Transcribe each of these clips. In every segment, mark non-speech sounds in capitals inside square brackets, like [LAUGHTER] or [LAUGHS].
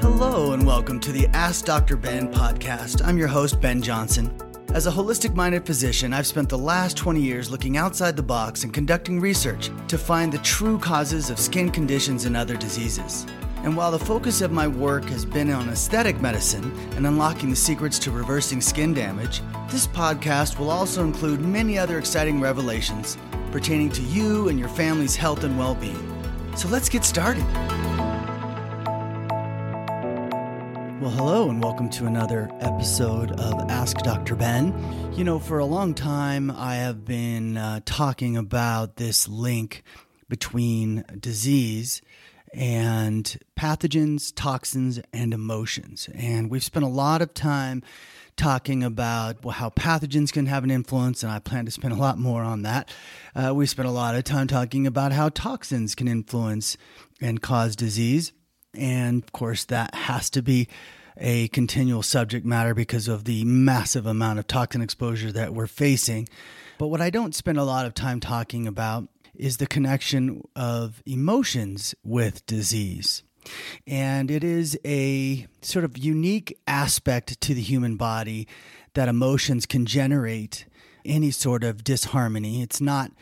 Hello, and welcome to the Ask Dr. Ben podcast. I'm your host, Ben Johnson. As a holistic minded physician, I've spent the last 20 years looking outside the box and conducting research to find the true causes of skin conditions and other diseases. And while the focus of my work has been on aesthetic medicine and unlocking the secrets to reversing skin damage, this podcast will also include many other exciting revelations pertaining to you and your family's health and well being. So let's get started. Hello, and welcome to another episode of Ask Dr. Ben. You know, for a long time, I have been uh, talking about this link between disease and pathogens, toxins, and emotions. And we've spent a lot of time talking about how pathogens can have an influence, and I plan to spend a lot more on that. Uh, we spent a lot of time talking about how toxins can influence and cause disease. And of course, that has to be a continual subject matter because of the massive amount of toxin exposure that we're facing. But what I don't spend a lot of time talking about is the connection of emotions with disease. And it is a sort of unique aspect to the human body that emotions can generate any sort of disharmony. It's not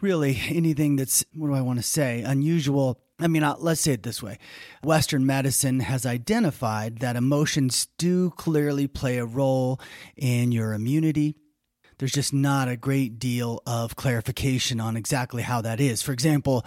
really anything that's, what do I want to say, unusual I mean, uh, let's say it this way Western medicine has identified that emotions do clearly play a role in your immunity. There's just not a great deal of clarification on exactly how that is. For example,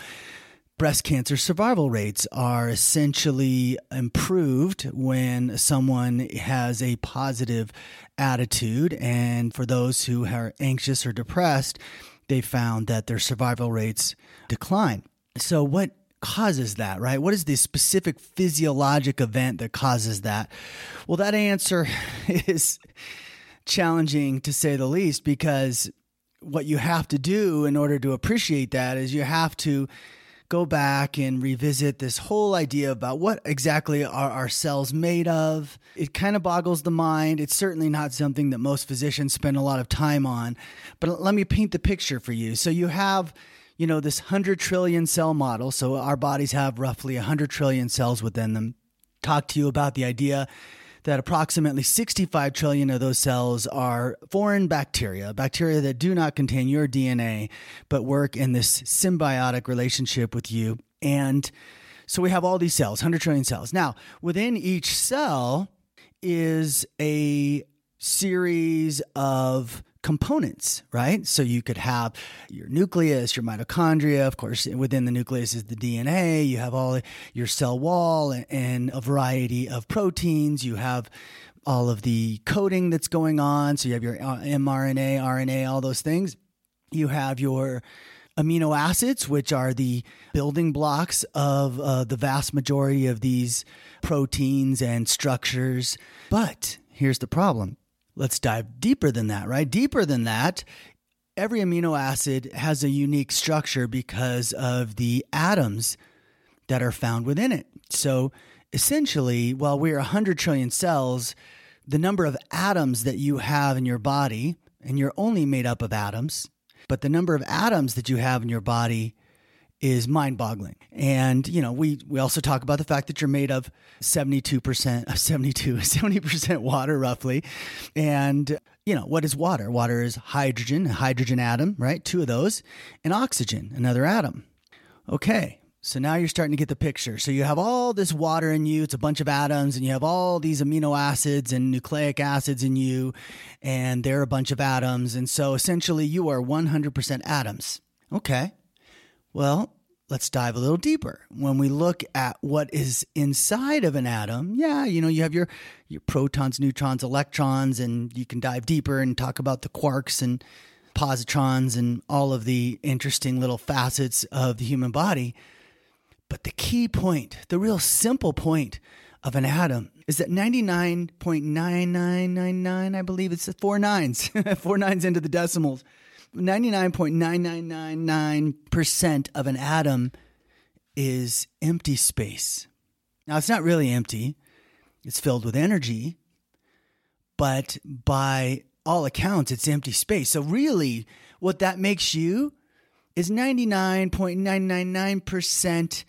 breast cancer survival rates are essentially improved when someone has a positive attitude. And for those who are anxious or depressed, they found that their survival rates decline. So, what causes that, right? What is the specific physiologic event that causes that? Well, that answer [LAUGHS] is challenging to say the least because what you have to do in order to appreciate that is you have to go back and revisit this whole idea about what exactly are our cells made of. It kind of boggles the mind. It's certainly not something that most physicians spend a lot of time on. But let me paint the picture for you. So you have you know, this 100 trillion cell model. So our bodies have roughly 100 trillion cells within them. Talk to you about the idea that approximately 65 trillion of those cells are foreign bacteria, bacteria that do not contain your DNA, but work in this symbiotic relationship with you. And so we have all these cells, 100 trillion cells. Now, within each cell is a series of components, right? So you could have your nucleus, your mitochondria. Of course, within the nucleus is the DNA. You have all your cell wall and a variety of proteins. You have all of the coding that's going on. So you have your uh, mRNA, RNA, all those things. You have your amino acids, which are the building blocks of uh, the vast majority of these proteins and structures. But here's the problem Let's dive deeper than that, right? Deeper than that, every amino acid has a unique structure because of the atoms that are found within it. So essentially, while we're 100 trillion cells, the number of atoms that you have in your body, and you're only made up of atoms, but the number of atoms that you have in your body is mind-boggling. And you know, we we also talk about the fact that you're made of 72% 72 70% [LAUGHS] water roughly. And you know, what is water? Water is hydrogen, a hydrogen atom, right? Two of those, and oxygen, another atom. Okay. So now you're starting to get the picture. So you have all this water in you, it's a bunch of atoms, and you have all these amino acids and nucleic acids in you, and they're a bunch of atoms. And so essentially you are 100% atoms. Okay. Well, let's dive a little deeper. When we look at what is inside of an atom, yeah, you know, you have your your protons, neutrons, electrons, and you can dive deeper and talk about the quarks and positrons and all of the interesting little facets of the human body. But the key point, the real simple point of an atom is that 99.9999, I believe it's four nines, [LAUGHS] four nines into the decimals 99.9999% of an atom is empty space. Now, it's not really empty, it's filled with energy, but by all accounts, it's empty space. So, really, what that makes you is 99.999%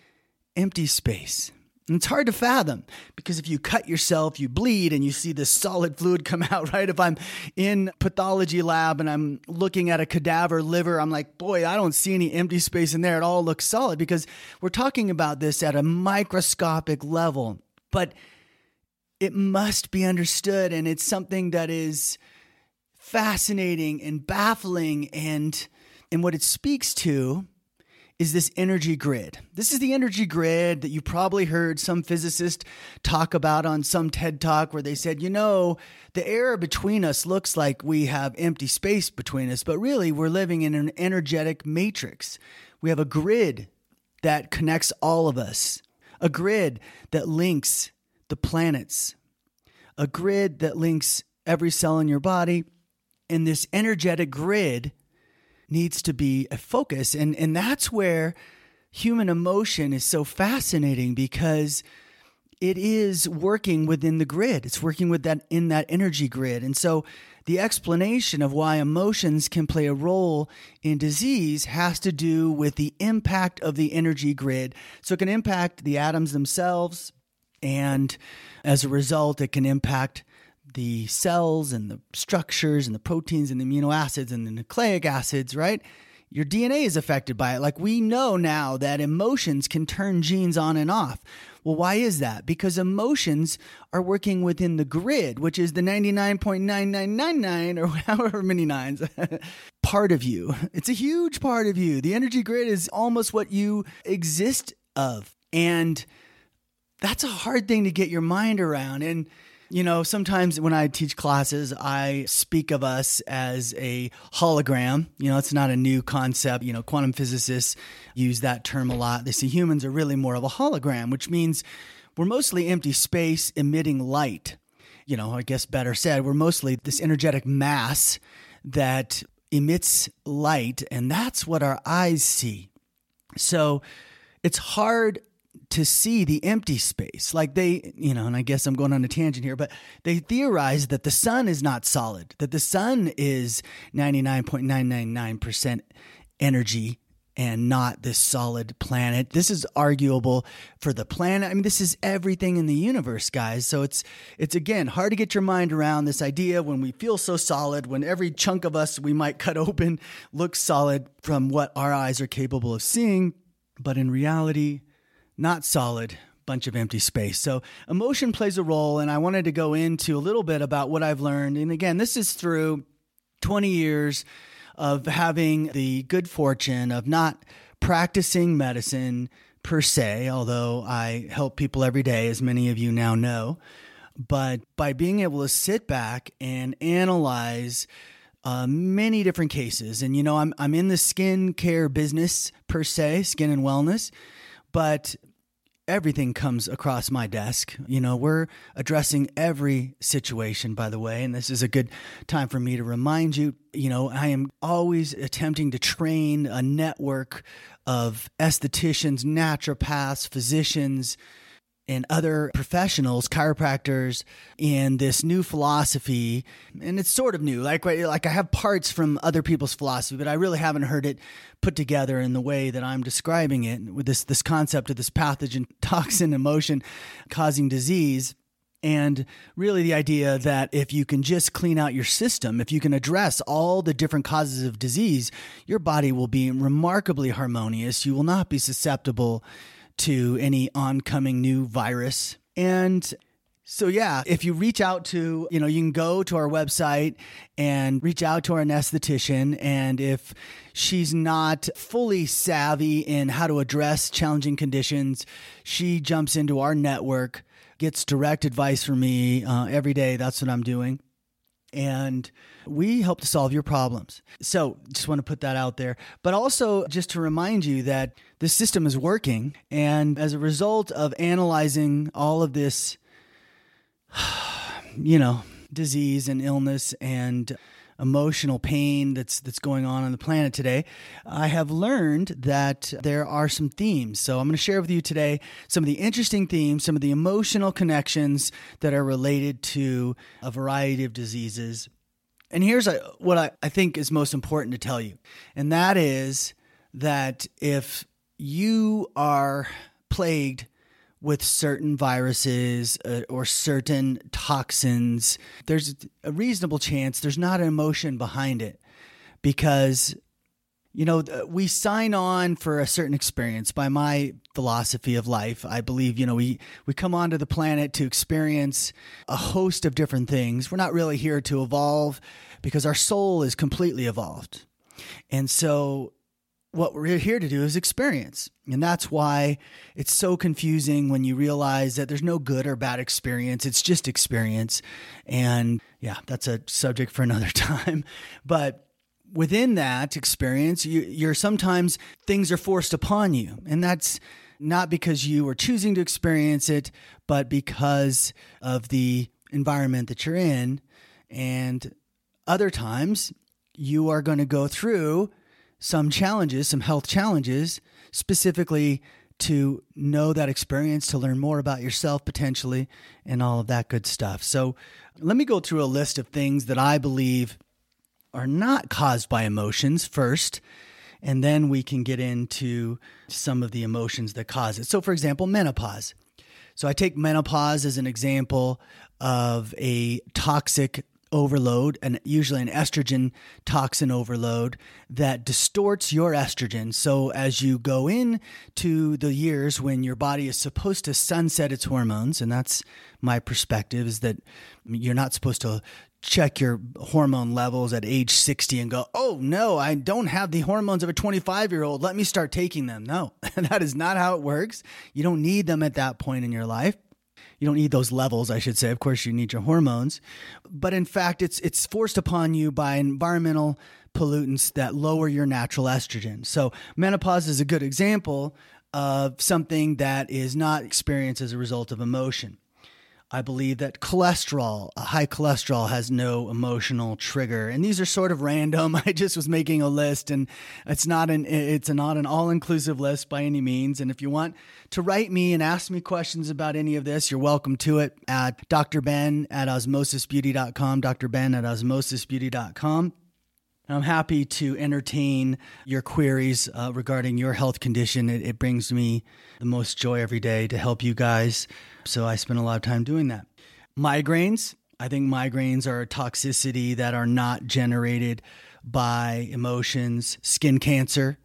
empty space. And it's hard to fathom because if you cut yourself, you bleed and you see this solid fluid come [LAUGHS] out, right? If I'm in pathology lab and I'm looking at a cadaver liver, I'm like, boy, I don't see any empty space in there. It all looks solid because we're talking about this at a microscopic level. But it must be understood and it's something that is fascinating and baffling and and what it speaks to is this energy grid. This is the energy grid that you probably heard some physicist talk about on some TED talk where they said, you know, the air between us looks like we have empty space between us, but really we're living in an energetic matrix. We have a grid that connects all of us, a grid that links the planets, a grid that links every cell in your body. And this energetic grid needs to be a focus. And, and that's where human emotion is so fascinating because it is working within the grid. It's working with that in that energy grid. And so the explanation of why emotions can play a role in disease has to do with the impact of the energy grid. So it can impact the atoms themselves and as a result it can impact the cells and the structures and the proteins and the amino acids and the nucleic acids, right? Your DNA is affected by it. Like we know now that emotions can turn genes on and off. Well, why is that? Because emotions are working within the grid, which is the 99.9999 or [LAUGHS] however many nines [LAUGHS] part of you. It's a huge part of you. The energy grid is almost what you exist of. And that's a hard thing to get your mind around. And you know, sometimes when I teach classes, I speak of us as a hologram. You know, it's not a new concept. You know, quantum physicists use that term a lot. They say humans are really more of a hologram, which means we're mostly empty space emitting light. You know, I guess better said, we're mostly this energetic mass that emits light, and that's what our eyes see. So it's hard to see the empty space. Like they, you know, and I guess I'm going on a tangent here, but they theorize that the sun is not solid, that the sun is 99.999% energy and not this solid planet. This is arguable for the planet. I mean, this is everything in the universe, guys. So it's it's again hard to get your mind around this idea when we feel so solid, when every chunk of us we might cut [LAUGHS] open looks solid from what our eyes are capable of seeing, but in reality, not solid, bunch of empty space. So emotion plays a role, and I wanted to go into a little bit about what I've learned. And again, this is through 20 years of having the good fortune of not practicing medicine per se, although I help people every day, as many of you now know. But by being able to sit back and analyze uh, many different cases, and you know, I'm I'm in the skin care business per se, skin and wellness, but everything comes across my desk. You know, we're addressing every situation, by the way, and this is a good time for me to remind you. You know, I am always attempting to train a network of estheticians, naturopaths, physicians, and other professionals, chiropractors, in this new philosophy, and it's sort of new. Like like I have parts from other people's philosophy, but I really haven't heard it put together in the way that I'm describing it with this this concept of this pathogen, [LAUGHS] toxin, emotion causing disease. And really, the idea that if you can just clean out your system, if you can address all the different causes of disease, your body will be remarkably harmonious. You will not be susceptible to any oncoming new virus. And so yeah, if you reach out to, you know, you can go to our website and reach out to our anesthetician and if she's not fully savvy in how to address challenging conditions, she jumps into our network, gets direct advice from me uh, every day. That's what I'm doing. And we help to solve your problems. So just want to put that out there. But also just to remind you that the system is working. And as a result of analyzing all of this, [SIGHS] you know, disease and illness and emotional pain that's that's going on on the planet today, I have learned that there are some themes. So I'm going to share with you today some of the interesting themes, some of the emotional connections that are related to a variety of diseases and here's a, what I, I think is most important to tell you, and that is that if you are plagued with certain viruses uh, or certain toxins, there's a reasonable chance there's not an emotion behind it because you know, we sign on for a certain experience. By my philosophy of life, I believe, you know, we, we come onto the planet to experience a host of different things. We're not really here to evolve because our soul is completely evolved. And so what we're here to do is experience. And that's why it's so confusing when you realize that there's no good or bad experience. It's just experience. And yeah, that's a subject for [LAUGHS] another time. But within that experience, you, you're sometimes things are forced upon you. And that's not because you are choosing to experience it, but because of the environment that you're in. And other times, you are going to go through some challenges, some health challenges, specifically to know that experience, to learn more about yourself potentially, and all of that good stuff. So, let me go through a list of things that I believe are not caused by emotions first, and then we can get into some of the emotions that cause it. So, for example, menopause. So, I take menopause as an example of a toxic overload, and usually an estrogen toxin overload that distorts your estrogen. So as you go in to the years when your body is supposed to sunset its hormones, and that's my perspective is that you're not supposed to check your hormone levels at age 60 and go, oh no, I don't have the hormones of a 25 year old. Let me start taking them. No, [LAUGHS] that is not how it works. You don't need them at that point in your life you don't need those levels, I should say. Of course, you need your hormones, but in fact, it's it's forced upon you by environmental pollutants that lower your natural estrogen. So menopause is a good example of something that is not experienced as a result of emotion. I believe that cholesterol, a high cholesterol, has no emotional trigger, and these are sort of random. [LAUGHS] I just was making a list, and it's not an it's not an all inclusive list by any means. And if you want to write me and ask me questions about any of this, you're welcome to it at Dr. Ben at osmosisbeauty.com, Dr. Ben at osmosisbeauty.com. I'm happy to entertain your queries uh, regarding your health condition. It, it brings me the most joy every day to help you guys. So I spend a lot of time doing that. Migraines. I think migraines are a toxicity that are not generated by emotions. Skin cancer,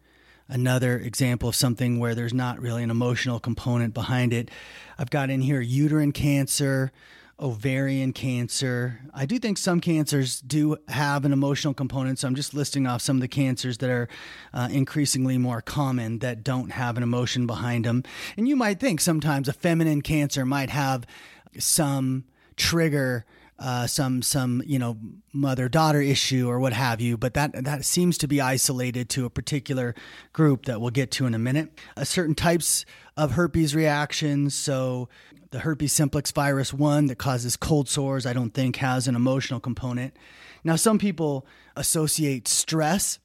another example of something where there's not really an emotional component behind it. I've got in here uterine cancer, ovarian cancer. I do think some cancers do have an emotional component. So I'm just listing off some of the cancers that are uh, increasingly more common that don't have an emotion behind them. And you might think sometimes a feminine cancer might have some trigger. Uh, some some you know mother daughter issue or what have you, but that that seems to be isolated to a particular group that we'll get to in a minute. Uh, certain types of herpes reactions, so the herpes simplex virus 1 that causes cold sores, I don't think has an emotional component. Now, some people associate stress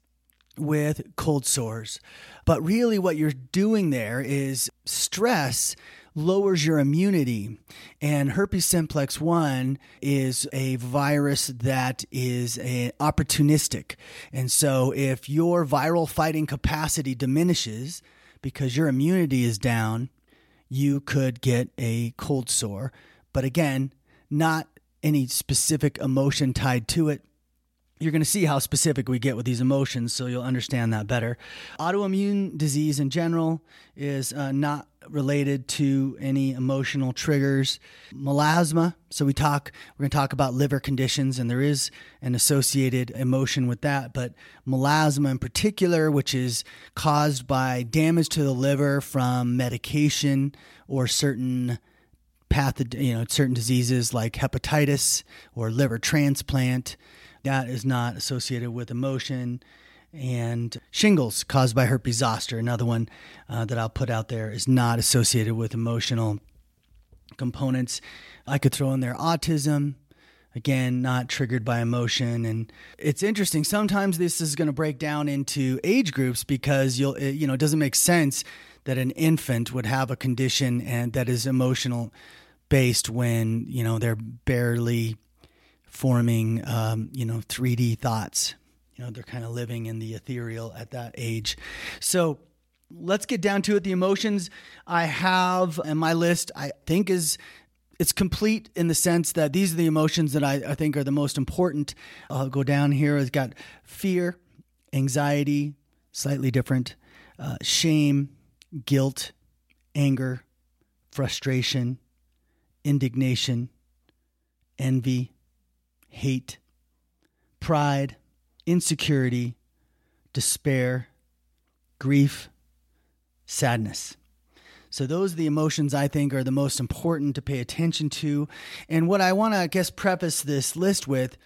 with cold sores, but really what you're doing there is stress lowers your immunity. And herpes simplex 1 is a virus that is opportunistic. And so if your viral fighting capacity diminishes because your immunity is down, you could get a cold sore. But again, not any specific emotion tied to it. You're going to see how specific we get with these emotions, so you'll understand that better. Autoimmune disease in general is uh, not related to any emotional triggers. Melasma. So we talk. We're going to talk about liver conditions, and there is an associated emotion with that. But melasma, in particular, which is caused by damage to the liver from medication or certain patho- you know, certain diseases like hepatitis or liver transplant, that is not associated with emotion and shingles caused by herpes zoster, another one uh, that I'll put out there, is not associated with emotional components. I could throw in there autism, again, not triggered by emotion. And it's interesting. Sometimes this is going to break down into age groups because you'll, it, you know, it doesn't make sense that an infant would have a condition and that is emotional based when, you know, they're barely forming, um, you know, 3D thoughts you know they're kind of living in the ethereal at that age so let's get down to it. The emotions I have in my list, I think is it's complete in the sense that these are the emotions that I, I think are the most important. I'll go down here. It's got fear, anxiety, slightly different, uh, shame, guilt, anger, frustration, indignation, envy, hate, pride, insecurity, despair, grief, sadness. So, those are the emotions I think are the most important to pay attention to. And what I want to, I guess, preface this list with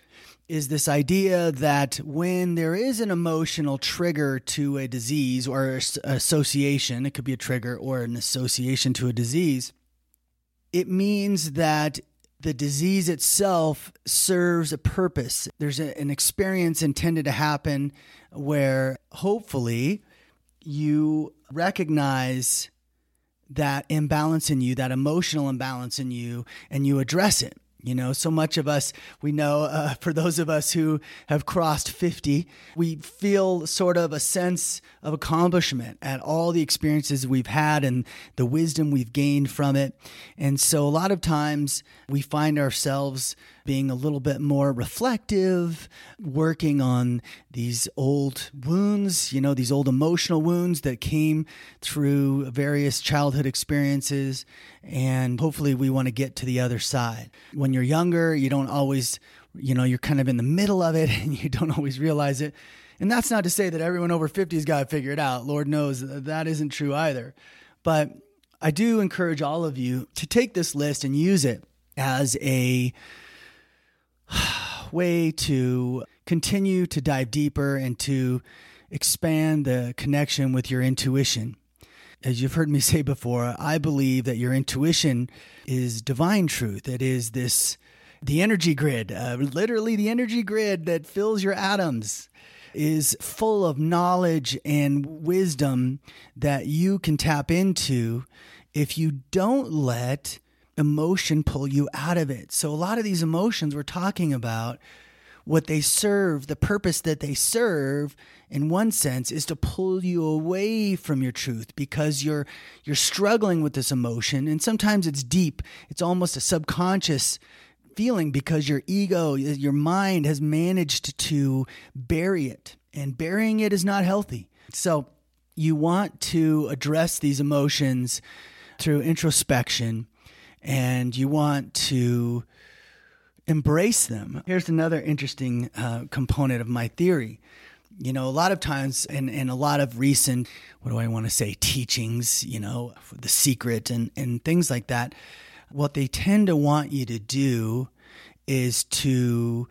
is this idea that when there is an emotional trigger to a disease or association, it could be a trigger or an association to a disease, it means that the disease itself serves a purpose. There's a, an experience intended to happen where hopefully you recognize that imbalance in you, that emotional imbalance in you, and you address it. You know, so much of us, we know, uh, [LAUGHS] for those of us who have crossed 50, we feel sort of a sense of accomplishment at all the experiences we've had and the wisdom we've gained from it. And so a lot of times we find ourselves being a little bit more reflective, working on these old wounds, you know, these old emotional wounds that came through various childhood experiences. And hopefully we want to get to the other side. When you're younger, you don't always, you know, you're kind of in the middle of it [LAUGHS] and you don't always realize it. And that's not to say that everyone over 50 has got to figure it out. Lord knows that, that isn't true either. But I do encourage all of you to take this list and use it as a [SIGHS] way to continue to dive deeper and to expand the connection with your intuition. As you've heard me [LAUGHS] say before, I believe that your intuition is divine truth. It is this, the energy grid, uh, literally the energy grid that fills your atoms is full of knowledge and wisdom that you can tap into if you don't let emotion pull you out of it. So, a lot of these emotions we're talking about, what they serve, the purpose that they serve, in one sense, is to pull you away from your truth because you're you're struggling with this emotion, and sometimes it's deep. It's almost a subconscious feeling because your ego, your mind has managed to bury it, and burying it is not healthy. So, you want to address these emotions through introspection and you want to embrace them. Here's another interesting uh, component of my theory. You know, a lot of times, and, and a lot of recent, what do I want to say, teachings, you know, the secret and, and things like that, what they tend to want you to do is to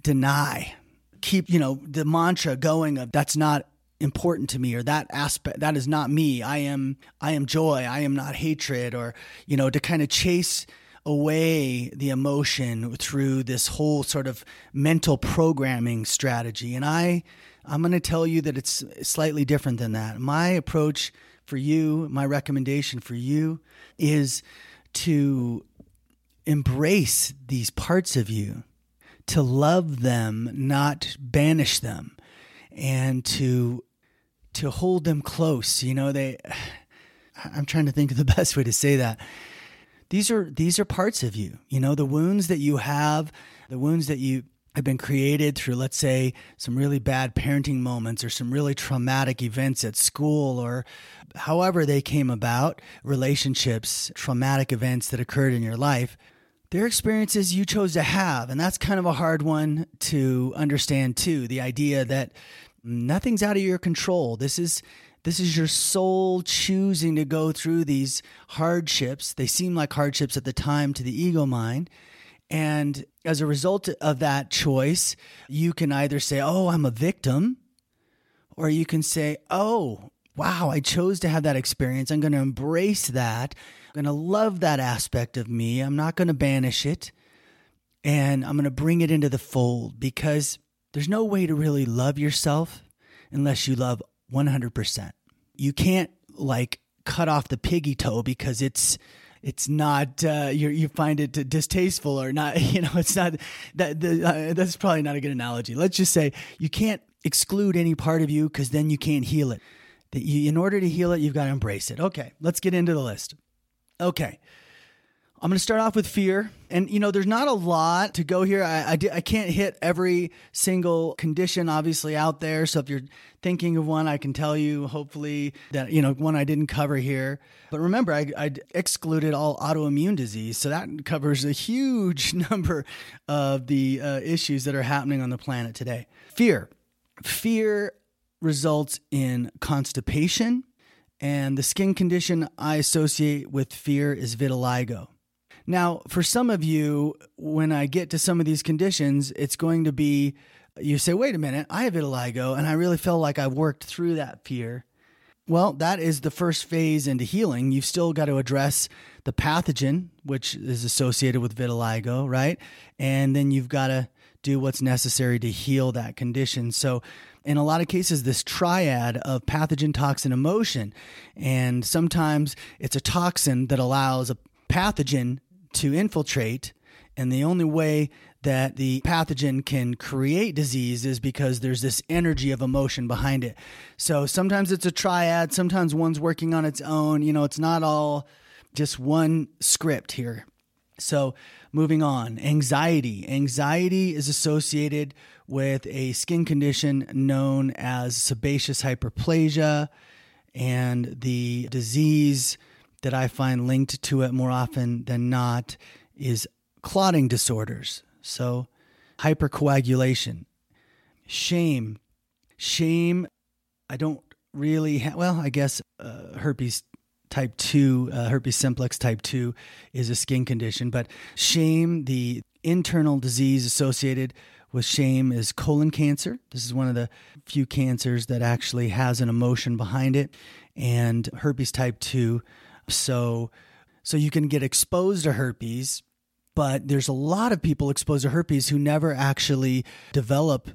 deny, keep, you know, the mantra going of that's not important to me or that aspect that is not me i am i am joy i am not hatred or you know to kind of chase away the emotion through this whole sort of mental programming strategy and i i'm going to tell you that it's slightly different than that my approach for you my recommendation for you is to embrace these parts of you to love them not banish them and to to hold them close. You know, they [SIGHS] I'm trying to think of the [LAUGHS] best way to say that. These are these are parts of you. You know, the wounds that you have, the wounds that you have been created through let's say some really bad parenting moments or some really traumatic events at school or however they came about, relationships, traumatic events that occurred in your life. They're experiences you chose to have. And that's kind of a hard one to understand, too. The idea that nothing's out of your control. This is this is your soul choosing to go through these hardships. They seem like hardships at the time to the ego mind. And as a result of that choice, you can either say, Oh, I'm a victim, or you can say, Oh, wow, I chose to have that experience. I'm going to embrace that. I'm going to love that aspect of me. I'm not going to banish it. And I'm going to bring it into the fold because there's no way to really love yourself unless you love 100%. You can't like cut off the piggy toe because it's it's not uh, you you find it distasteful or not [LAUGHS] you know it's not that the, uh, that's probably not a good analogy let's just say you can't exclude any part of you because then you can't heal it that you, in order to heal it, you've got to embrace it. Okay, let's get into the list. Okay. I'm going to start off with fear. And, you know, there's not a lot to go here. I, I, I, can't hit every single condition, obviously, out there. So if you're thinking of one, I can tell you, hopefully, that, you know, one I didn't cover here. But remember, I, I excluded all autoimmune disease. So that covers a huge [LAUGHS] number of the uh, issues that are happening on the planet today. Fear. Fear results in constipation. And the skin condition I associate with fear is vitiligo. Now, for some of you, when I get to some of these conditions, it's going to be you say, wait a minute, I have vitiligo, and I really feel like I've worked through that fear. Well, that is the first phase into healing. You've still got to address the pathogen, which is associated with vitiligo, right? And then you've got to do what's necessary to heal that condition. So, in a lot of cases, this triad of pathogen, toxin, emotion, and sometimes it's a toxin that allows a pathogen to infiltrate. And the only way that the pathogen can create disease is because there's this energy of emotion behind it. So sometimes it's a triad, sometimes one's working on its own. You know, it's not all just one script here. So, moving on, anxiety. Anxiety is associated with a skin condition known as sebaceous hyperplasia, and the disease that I find linked to it more often than not is clotting disorders. So, hypercoagulation, shame. Shame, I don't really have, well, I guess uh, herpes type 2, uh, herpes simplex type 2 is a skin condition, but shame, the internal disease associated with shame is colon cancer. This is one of the few cancers that actually has an emotion behind it, and herpes type 2 so so you can get exposed to herpes, but there's a lot of people exposed to herpes who never actually develop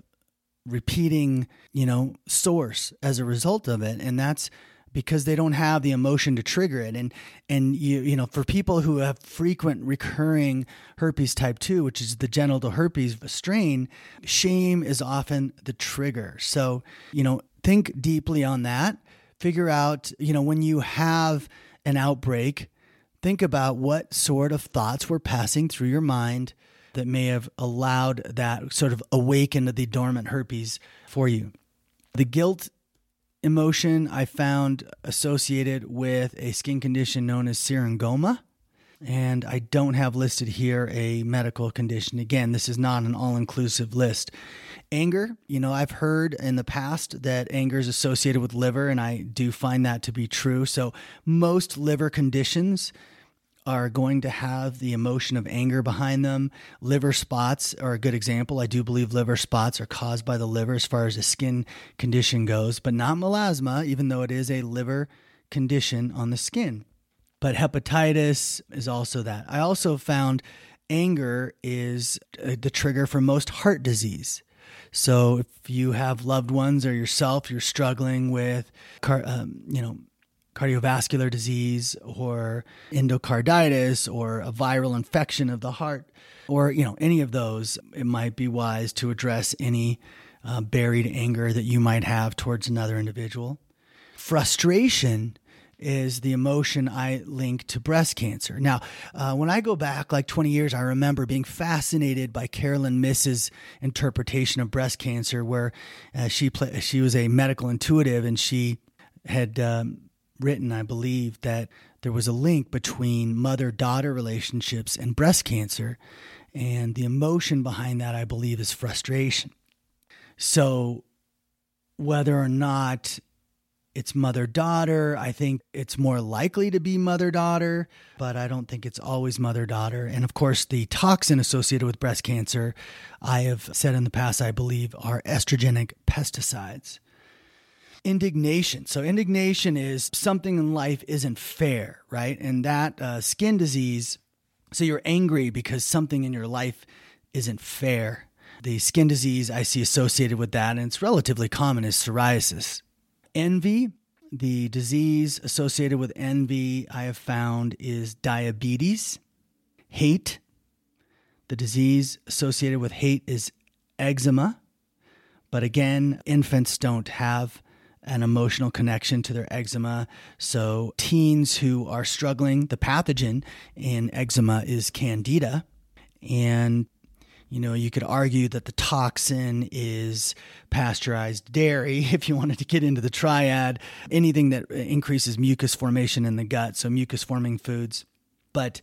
repeating, you know, source as a result of it, and that's because they don't have the emotion to trigger it. And and you you know for people who have frequent recurring herpes type 2 which is the genital herpes strain shame is often the trigger. So you know think deeply on that. Figure out you know when you have an outbreak, think about what sort of thoughts were passing through your mind that may have allowed that sort of awaken the dormant herpes for you. The guilt emotion I found associated with a skin condition known as syringoma and I don't have listed here a medical condition. Again, this is not an all inclusive list. Anger, you know, I've heard in the past that anger is associated with liver, and I do find that to be true. So, most liver conditions are going to have the emotion of anger behind them. Liver spots are a good example. I do believe liver spots are caused by the liver as far as a skin condition goes, but not melasma, even though it is a liver condition on the skin. But hepatitis is also that. I also found anger is uh, the trigger for most heart disease. So if you have loved ones or yourself, you're struggling with, car, um, you know, cardiovascular disease or endocarditis or a viral infection of the heart or you know any of those it might be wise to address any uh, buried anger that you might have towards another individual frustration is the emotion I link to breast cancer. Now, uh, when I go back like 20 years, I remember being fascinated by Caroline Myss's interpretation of breast cancer, where uh, she play, she was a medical intuitive and she had um, written, I believe, that there was a link between mother daughter relationships and breast cancer. And the emotion behind that, I believe, is frustration. So, whether or not it's mother daughter. I think it's more likely to be mother daughter, but I don't think it's always mother daughter. And of course, the toxin associated with breast cancer, I have said in the past, I believe, are estrogenic pesticides. Indignation. So, indignation is something in life isn't fair, right? And that uh, skin disease, so you're angry because something in your life isn't fair. The skin disease I see associated with that, and it's relatively common, is psoriasis Envy, the disease associated with envy, I have found is diabetes. Hate, the disease associated with hate is eczema. But again, infants don't have an emotional connection to their eczema. So, teens who are struggling, the pathogen in eczema is candida. And, you know, you could argue that the toxin is pasteurized dairy [LAUGHS] if you wanted to get into the triad, anything that increases mucus formation in the gut, so mucus forming foods. But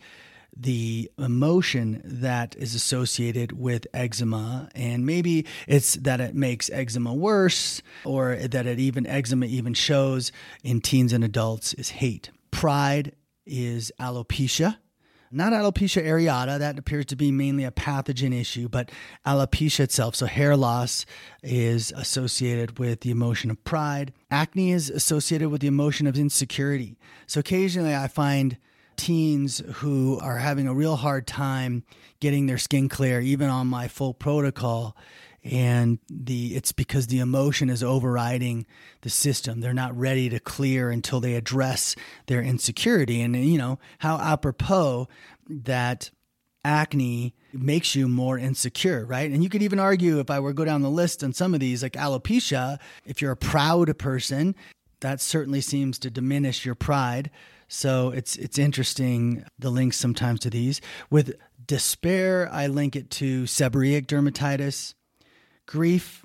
the emotion that is associated with eczema and maybe it's that it makes eczema worse or that it even eczema even shows in teens and adults is hate pride is alopecia not alopecia areata that appears to be mainly a pathogen issue but alopecia itself so hair loss is associated with the emotion of pride acne is associated with the emotion of insecurity so occasionally i find teens who are having a real hard time getting their skin clear, even on my full protocol. And the it's because the emotion is overriding the system. They're not ready to clear until they address their insecurity. And you know how apropos that acne makes you more insecure, right? And you could even argue if I were to go down the list on some of these, like alopecia, if you're a proud person, that certainly seems to diminish your pride. So it's it's interesting the links sometimes to these. With despair, I link it to seborrheic dermatitis. Grief,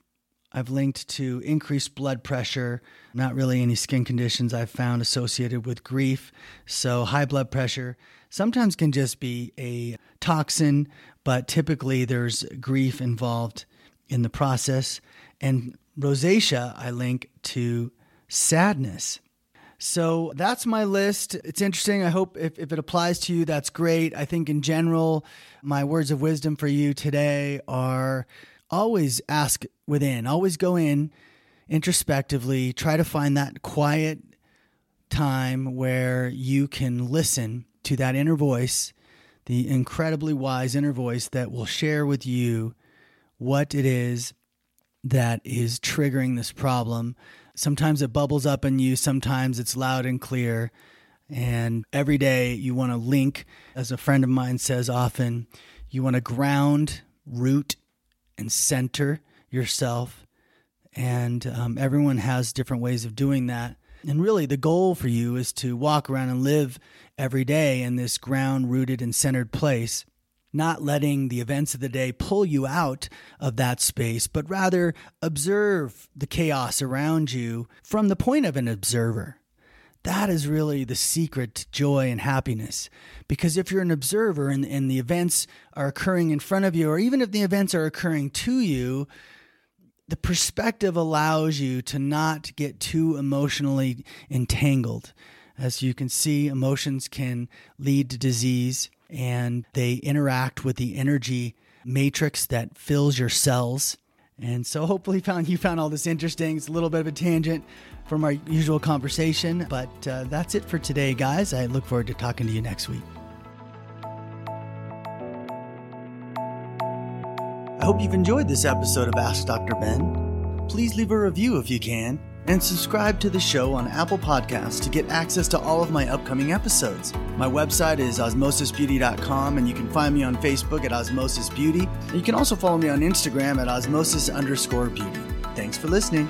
I've linked to increased blood pressure. Not really any skin conditions I've found associated with grief. So high blood pressure sometimes can just be a toxin, but typically there's grief involved in the process. And rosacea, I link to sadness. So that's my list. It's interesting. I hope if, if it applies to you, that's great. I think in general, my words of wisdom for you today are always ask within, always go in introspectively, try to find that quiet time where you can listen to that inner voice, the incredibly wise inner voice that will share with you what it is that is triggering this problem Sometimes it bubbles up in you, sometimes it's loud and clear. And every day you want to link, as a friend of mine says often, you want to ground, root, and center yourself. And um, everyone has different ways of doing that. And really, the goal for you is to walk around and live every day in this ground rooted and centered place not letting the events of the day pull you out of that space, but rather observe the chaos around you from the point of an observer. That is really the secret to joy and happiness. Because if you're an observer and, and the events are occurring in front of you, or even if the events are occurring to you, the perspective allows you to not get too emotionally entangled. As you can see, emotions can lead to disease and they interact with the energy matrix that fills your cells. And so hopefully found you found all this interesting. It's a little bit of a tangent from our usual conversation, but uh, that's it for today, guys. I look forward to talking to you next week. I hope you've enjoyed this episode of Ask Dr. Ben. Please leave a review if you can and subscribe to the show on Apple Podcasts to get access to all of my upcoming episodes. My website is osmosisbeauty.com, and you can find me on Facebook at Osmosis Beauty. You can also follow me on Instagram at osmosis underscore beauty. Thanks for listening.